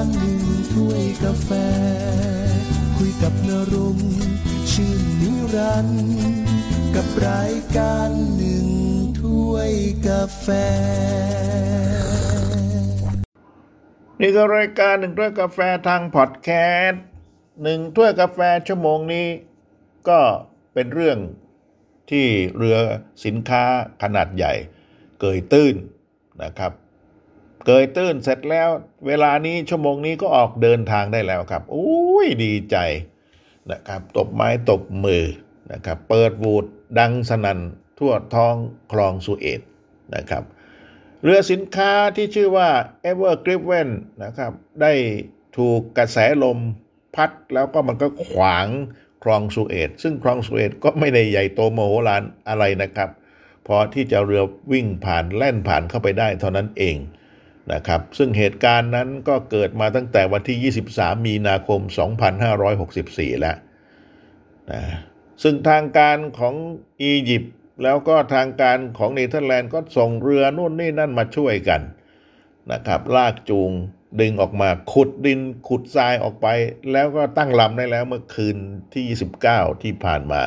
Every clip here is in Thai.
ารหนึ่งถ้วยกาแฟ คุยกับนรงชื่นนิรันด์กับรายการหนึ่งถ้วยกาแฟ นี่ก็รายการหนึ่งถ้วยกาแฟทางพอดแคสต์หนึ่งถ้วยกาแฟชั่วโมงนี้ ก็เป็นเรื่องที่เรือสินค้าขนาดใหญ่ เกยตื้นนะครับ เกยตื้นเสร็จแล้ว เวลานี้ชั่วโมงนี้ก็ออกเดินทางได้แล้วครับอุ้ยดีใจนะครับตบไม้ตบมือนะครับเปิดวูดดังสนั่นทั่วท้องคลองสุเอตนะครับ เรือสินค้าที่ชื่อว่า Ever g r i v e n นะครับได้ถูกกระแสลมพัดแล้วก็มันก็ขวางคลองสุเอตซึ่งคลองสุเอตก็ไม่ได้ใหญ่โตโมโหลานอะไรนะครับ พอที่จะเรือวิ่งผ่านแล่นผ่านเข้าไปได้เท่านั้นเอง นะครับซึ่งเหตุการณ์นั้นก็เกิดมาตั้งแต่วันที่ 23 มีนาคม 2564 แล้วนะซึ่งทางการของอียิปต์แล้วก็ทางการของเนเธอร์แลนด์ก็ส่งเรือนู่นนี่นั่นมาช่วยกันนะครับลากจูงดึงออกมาขุดดินขุดทรายออกไป แล้วก็ตั้งลำได้แล้วเมื่อคืนที่ 29 ที่ผ่านมา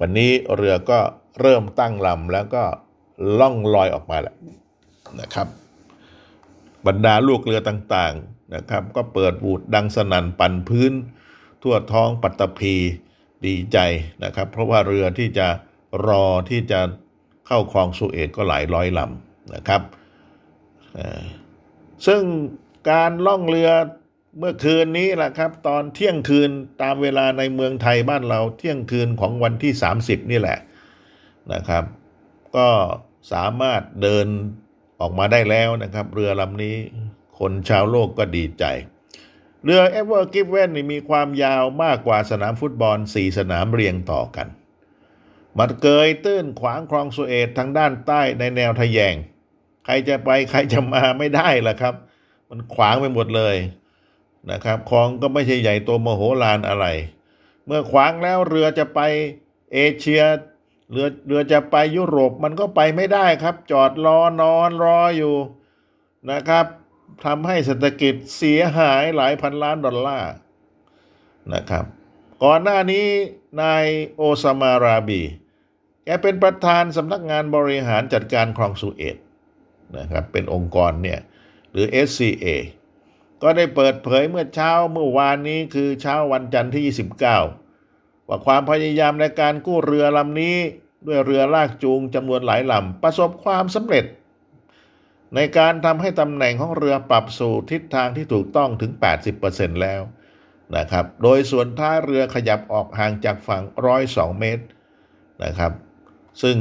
วันนี้เรือก็เริ่มตั้งลำแล้วก็ล่องลอยออกมาแล้วนะครับ บรรดาลูกเรือต่างๆนะครับ ก็เปิดบูดดังสนั่นปั่นพื้น ทั่วท้องปัตตภีดีใจนะครับ เพราะว่าเรือที่จะรอที่จะเข้าคลองสุเอตก็หลายร้อยลำนะครับ ซึ่งการล่องเรือเมื่อคืนนี้แหละครับ ตอนเที่ยงคืนตามเวลาในเมืองไทยบ้านเราเที่ยงคืนของวันที่ 30 นี่แหละนะครับ ก็สามารถเดิน ออกมาได้แล้วนะครับ เรือลำนี้คนชาวโลกก็ดีใจ เรือเอเวอร์กิฟเวนมีความยาวมากกว่าสนามฟุตบอล4สนามเรียงต่อกัน มันเกยตื้นขวางคลองสุเอซทางด้านใต้ในแนวทแยง ใครจะไปใครจะมาไม่ได้ล่ะครับ มันขวางไปหมดเลยนะครับคลองก็ไม่ใช่ใหญ่โตมโหฬารอะไร เมื่อขวางแล้วเรือจะไปเอเชีย เรือเรือจะไปยุโรปมันก็ไปไม่ได้ครับ จอดรอนอนรออยู่นะครับทำให้เศรษฐกิจเสียหายหลายพันล้านดอลลาร์นะครับ ก่อนหน้านี้นายโอซามาราบี แกเป็นประธานสำนักงานบริหารจัดการคลองสุเอตนะครับเป็นองค์กรเนี่ยหรือ SCA ก็ได้เปิดเผยเมื่อเช้าเมื่อวานนี้คือเช้าวันจันทร์ที่ 29 ว่าความพยายามในการกู้เรือลำนี้ ด้วยเรือลากจูงจำนวนหลายลำประสบความสำเร็จ ในการทำให้ตำแหน่งของเรือปรับสู่ทิศทางที่ถูกต้องถึง 80%แล้วนะครับ โดยส่วนท้ายเรือขยับออกห่างจากฝั่ง102เมตรนะครับ ซึ่ง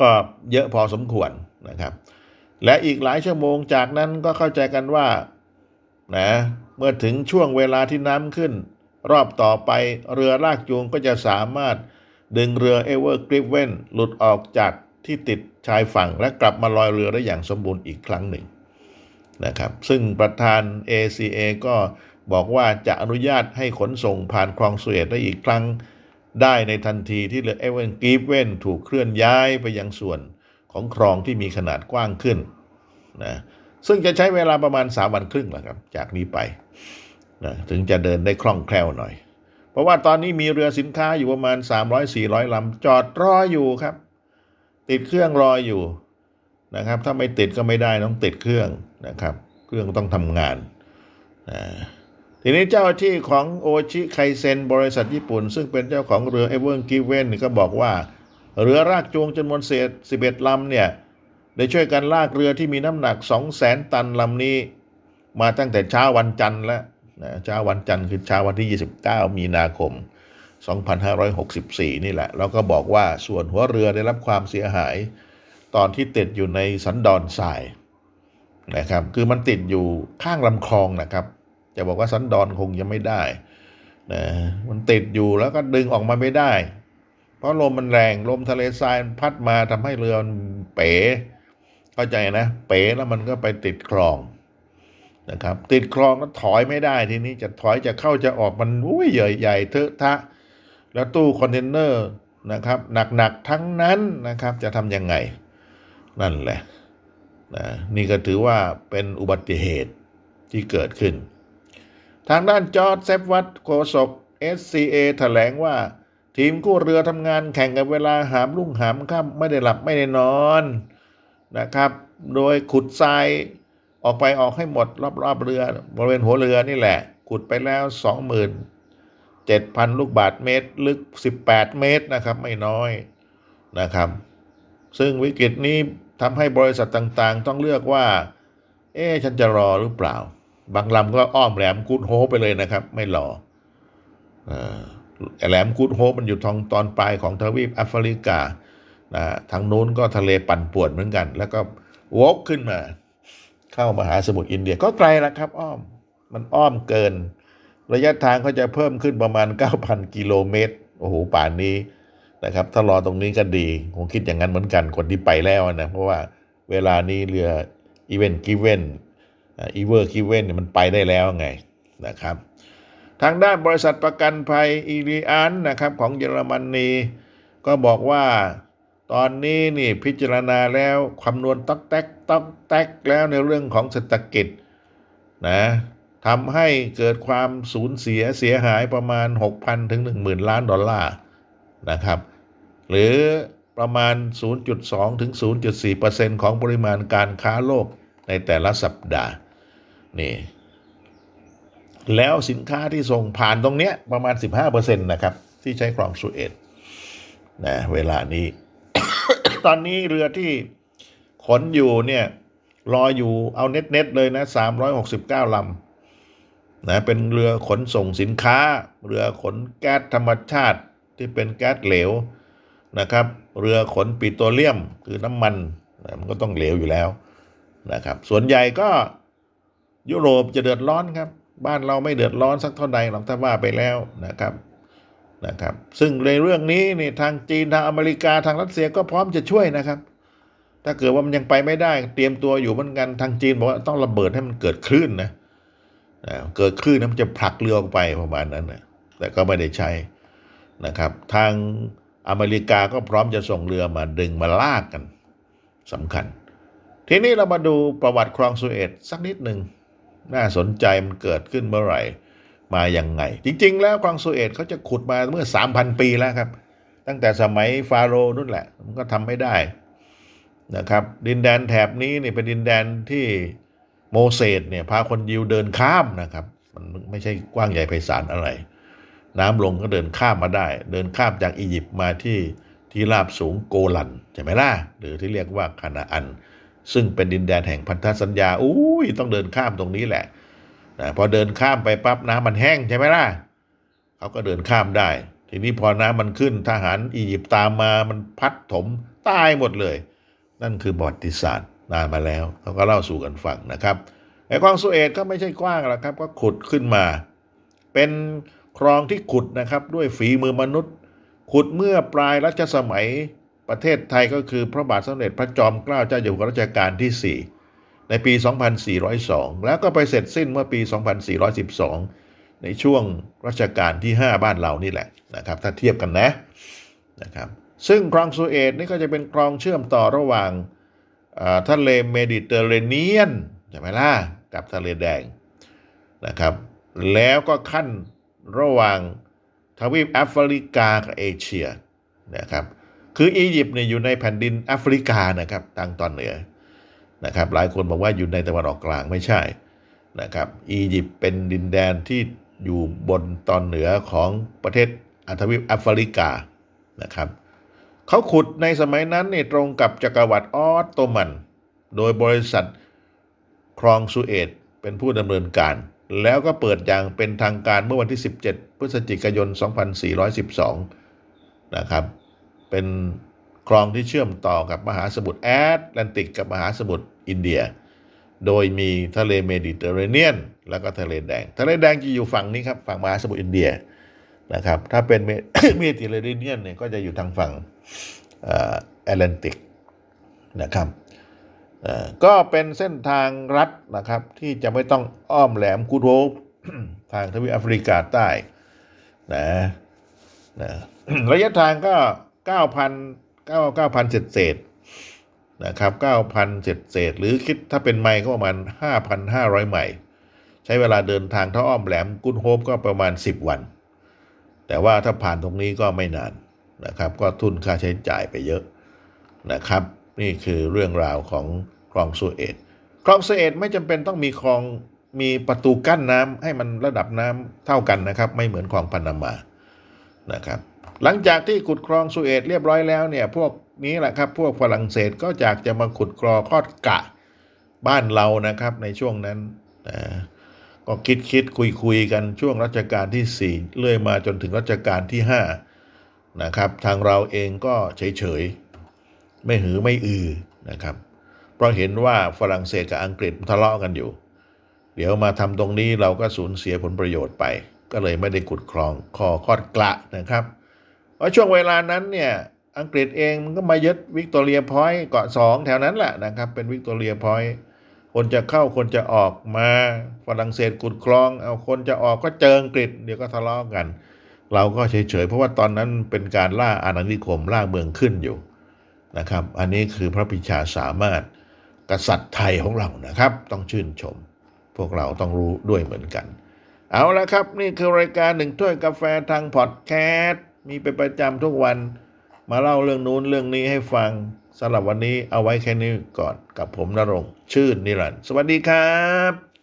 ก็เยอะพอสมควรนะครับ และอีกหลายชั่วโมงจากนั้นก็เข้าใจกันว่านะเมื่อถึงช่วงเวลาที่น้ำขึ้น รอบต่อไปเรือลากจูงก็จะสามารถดึงเรือเอเวอร์กิฟเวนหลุดออกจากที่ติดชายฝั่งและกลับมาลอยเรือได้อย่างสมบูรณ์อีกครั้งหนึ่งนะครับ ซึ่งประธาน SCA ก็บอกว่าจะอนุญาตให้ขนส่งผ่านคลองสุเอซได้อีกครั้ง ได้ในทันทีที่เรือเอเวอร์กิฟเวนถูกเคลื่อนย้ายไปยังส่วนของคลองที่มีขนาดกว้างขึ้นนะซึ่งจะใช้เวลาประมาณ 3 วันครึ่งแหละครับ จากนี้ไป นะถึงจะเดินได้คล่องแคล่วหน่อย เพราะว่าตอนนี้มีเรือสินค้าอยู่ประมาณ 300-400ลำจอดรออยู่ครับ ติดเครื่องรออยู่นะครับ ถ้าไม่ติดก็ไม่ได้ต้องติดเครื่องนะครับ เครื่องต้องทำงานนะทีนี้เจ้าที่ของโอชิไคเซนบริษัทญี่ปุ่น ซึ่งเป็นเจ้าของเรือเอเวอร์กิฟเวนก็บอกว่า เรือลากจูงจำนวนเศษ 11 ลำเนี่ยได้ช่วยกันลากเรือที่มีน้ำหนัก 2 0 0แสนตันลำนี้ มาตั้งแต่เช้าวันจันทร์แล้ว นะเช้าวันจันทร์คือเช้าวันที่ 29 มีนาคม 2564 นี่แหละ แล้วก็บอกว่าส่วนหัวเรือได้รับความเสียหาย ตอนที่ติดอยู่ในสันดอนทรายนะครับ คือมันติดอยู่ข้างลำคลองนะครับ จะบอกว่าสันดอนคงยังไม่ได้นะมันติดอยู่แล้วก็ดึงออกมาไม่ได้ เพราะลมมันแรงลมทะเลทรายพัดมาทำให้เรือมันเป๋ เข้าใจนะ เป๋แล้วมันก็ไปติดคลอง นะครับ ติดคลองก็ถอยไม่ได้ทีนี้จะถอยจะเข้าจะออกมันอุ้ยใหญ่ใหญ่เทอะทะ แล้วตู้คอนเทนเนอร์นะครับหนักๆทั้งนั้นนะครับ จะทำยังไง นั่นแหละนะนี่ก็ถือว่าเป็นอุบัติเหตุที่เกิดขึ้น ทางด้านจอร์จ ซาฟวัตโฆษก SCA แถลงว่า ทีมกู้เรือทำงานแข่งกับเวลาหามรุ่งหามค่ำไม่ได้หลับไม่ได้นอนนะครับ โดยขุดทราย ออกไปออกให้หมดรอบๆเรือบริเวณหัวเรือนี่แหละ ขุดไปแล้ว 27,000 ลูกบาทเมตร ลึก 18 เมตรนะครับไม่น้อยนะครับ ซึ่งวิกฤตนี้ทำให้บริษัทต่างๆ ต้องเลือกว่า เอ๊ฉันจะรอหรือเปล่า บางลำก็อ้อมแหลมกูดโฮไปเลยนะครับ ไม่รอแหลมกูดโฮมันอยู่ทางตอนปลายของทวีปแอฟริกานะทางนู้นก็ทะเลปั่นป่วนเหมือนกัน แล้วก็วกขึ้นมา เข้ามหาสมุทรอินเดียก็ไกลแล้วครับ อ้อม มันอ้อมเกิน ระยะทางก็จะเพิ่มขึ้นประมาณ 9,000 กิโลเมตร โอ้โห ป่านนี้นะครับ ถ้ารอตรงนี้ก็ดีผมคิดอย่างนั้นเหมือนกันคนที่ไปแล้วนะ เพราะว่าเวลานี้เรืออีเวนต์กิเวนเอเวอร์กิฟเวนเนี่ยมันไปได้แล้วไงนะครับ ทางด้านบริษัทประกันภัยอลิอันซ์นะครับของเยอรมนีก็บอกว่า ตอนนี้นี่พิจารณาแล้วคำนวณต๊อกแตกต๊อกแตกแล้วในเรื่องของเศรษฐกิจนะทำให้เกิดความสูญเสียเสียหายประมาณ 6,000 ถึง 10,000 ล้านดอลลาร์นะครับ หรือประมาณ 0.2 ถึง 0.4%ของปริมาณการค้าโลกในแต่ละสัปดาห์นี่แล้วสินค้าที่ส่งผ่านตรงเนี้ยประมาณ 15%นะครับ ที่ใช้คลองสุเอตนะเวลานี้ ตอนนี้เรือที่ขนอยู่เนี่ยรออยู่เอาเน็ตเน็ตเลยนะ369ลำนะเป็นเรือขนส่งสินค้า เรือขนแก๊สธรรมชาติที่เป็นแก๊สเหลวนะครับ เรือขนปิโตรเลียมคือน้ำมันนะมันก็ต้องเหลวอยู่แล้วนะครับ ส่วนใหญ่ก็ยุโรปจะเดือดร้อนครับ บ้านเราไม่เดือดร้อนสักเท่าใดหรอกถ้าว่าไปแล้วนะครับ นะครับ ซึ่งในเรื่องนี้นี่ทางจีนทางอเมริกาทางรัสเซียก็พร้อมจะช่วยนะครับ ถ้าเกิดว่ามันยังไปไม่ได้เตรียมตัวอยู่เหมือนกันทางจีนบอกว่าต้องระเบิดให้มันเกิดคลื่นนะเกิดคลื่นนะมันจะผลักเรือออกไปประมาณนั้นนะแต่ก็ไม่ได้ใช้นะครับ ทางอเมริกาก็พร้อมจะส่งเรือมาดึงมาลากกันสำคัญ ทีนี้เรามาดูประวัติคลองสุเอตสักนิดหนึ่งน่าสนใจมันเกิดขึ้นเมื่อไหร่ มาอย่างไง จริง ๆ แล้วคลองสุเอตเขาจะขุดมาเมื่อ 3,000 ปีแล้วครับ ตั้งแต่สมัยฟาโรห์นู่นแหละ มันก็ทำไม่ได้นะครับ ดินแดนแถบนี้เนี่ยเป็นดินแดนที่โมเสสเนี่ยพาคนยิวเดินข้ามนะครับ มันไม่ใช่กว้างใหญ่ไพศาลอะไร น้ำลงก็เดินข้ามมาได้ เดินข้ามจากอียิปต์มาที่ที่ราบสูงโกลันใช่ไหมล่ะหรือที่เรียกว่าคานาอัน ซึ่งเป็นดินแดนแห่งพันธสัญญาอุ้ยต้องเดินข้ามตรงนี้แหละ นะพอเดินข้ามไปปั๊บน้ำมันแห้งใช่ไหมล่ะเขาก็เดินข้ามได้ ทีนี้พอน้ำมันขึ้นทหารอียิปต์ตามมามันพัดถมตายหมดเลย นั่นคือประวัติศาสตร์นานมาแล้วเขาก็เล่าสู่กันฟังนะครับไอ้คลองสุเอตก็ไม่ใช่กว้างหรอกครับ ก็ขุดขึ้นมา เป็นคลองที่ขุดนะครับ ด้วยฝีมือมนุษย์ ขุดเมื่อปลายรัชสมัยประเทศไทยก็คือพระบาทสมเด็จพระจอมเกล้าเจ้าอยู่หัวรัชกาลที่4 ในปี 2402 แล้วก็ไปเสร็จสิ้นเมื่อปี 2412 ในช่วงรัชกาลที่ 5 บ้านเรานี่แหละนะครับถ้าเทียบกันนะนะครับซึ่งคลองสุเอตนี่ก็จะเป็นคลองเชื่อมต่อระหว่างทะเลเมดิเตอร์เรเนียนใช่ไหมล่ะกับทะเลแดงนะครับแล้วก็คั่นระหว่างทวีปแอฟริกากับเอเชียนะครับคืออียิปต์เนี่ยอยู่ในแผ่นดินแอฟริกานะครับทางตอนเหนือ นะครับหลายคนบอกว่าอยู่ในตะวันออกกลางไม่ใช่นะครับอียิปต์เป็นดินแดนที่อยู่บนตอนเหนือของประเทศอะทวีปแอฟริกานะครับเขาขุดในสมัยนั้นเนี่ยตรงกับจักรวรรดิออตโตมัน โดยบริษัทคลองสุเอซเป็นผู้ดำเนินการ แล้วก็เปิดอย่างเป็นทางการเมื่อวันที่ 17 พฤศจิกายน 2412 นะครับ เป็นคลองที่เชื่อมต่อกับมหาสมุทรแอตแลนติกกับมหาสมุทร อินเดีย โดยมีทะเลเมดิเตอร์เรเนียน แล้วก็ทะเลแดง ทะเลแดงจะอยู่ฝั่งนี้ครับฝั่งมหาสมุทรอินเดียนะครับถ้าเป็นเมดิเตอร์เรเนียนเนี่ยก็จะอยู่ทางฝั่งแอตแลนติกนะครับก็เป็นเส้นทางรัดนะครับที่จะไม่ต้องอ้อมแหลมกูโททางทวีปแอฟริกาใต้นะนะระยะทางก็ 9,000 9,000เศษเศษ นะครับ9,000เศษเศษหรือคิดถ้าเป็นไมล์ก็ประมาณ 5,500 ไมล์ใช้เวลาเดินทางท่าอ้อมแหลมกุนโฮปก็ประมาณ 10 วัน แต่ว่าถ้าผ่านตรงนี้ก็ไม่นานนะครับ ก็ทุนค่าใช้จ่ายไปเยอะนะครับ นี่คือเรื่องราวของคลองสุเอตคลองสุเอตไม่จำเป็นต้องมีคลองมีประตูกั้นน้ำให้มันระดับน้ำเท่ากันนะครับ ไม่เหมือนคลองพานามานะครับ หลังจากที่ขุดคลองสุเอตเรียบร้อยแล้วเนี่ยพวก นี้แหละครับ พวกฝรั่งเศสก็อยากจะมาขุดคลอคอดกะบ้านเรานะครับในช่วงนั้นนะก็คิดคิดคุยคุยกันช่วงรัชกาลที่ 4 เรื่อยมาจนถึงรัชกาลที่ 5 นะครับ ทางเราเองก็เฉยเฉยไม่หือไม่อือนะครับ เพราะเห็นว่าฝรั่งเศสกับอังกฤษทะเลาะกันอยู่ เดี๋ยวมาทำตรงนี้เราก็สูญเสียผลประโยชน์ไป ก็เลยไม่ได้ขุดคลองคอคอดกระนะครับเพราะช่วงเวลานั้นเนี่ย อังกฤษเองมันก็มายึดวิกตอเรียพอยต์เกาะสองแถวนั้นแหละนะครับเป็นวิกตอเรียพอยต์คนจะเข้าคนจะออกมาฝรั่งเศสขุดคลอง เอาคนจะออกก็เจออังกฤษเดี๋ยวก็ทะเลาะกัน เราก็เฉยๆเพราะว่าตอนนั้นเป็นการล่าอาณานิคมล่าเมืองขึ้นอยู่นะครับ อันนี้คือพระปิชาสามารถกษัตริย์ไทยของเรานะครับ ต้องชื่นชม พวกเราต้องรู้ด้วยเหมือนกัน เอาละครับ นี่คือรายการหนึ่งถ้วยกาแฟทางพอดแคสต์มีเป็นประจำทุกวัน มาเล่าเรื่องนู้นเรื่องนี้ให้ฟังสำหรับวันนี้เอาไว้แค่นี้ก่อนกับผมนรงชื่นนิรันดร์สวัสดีครับ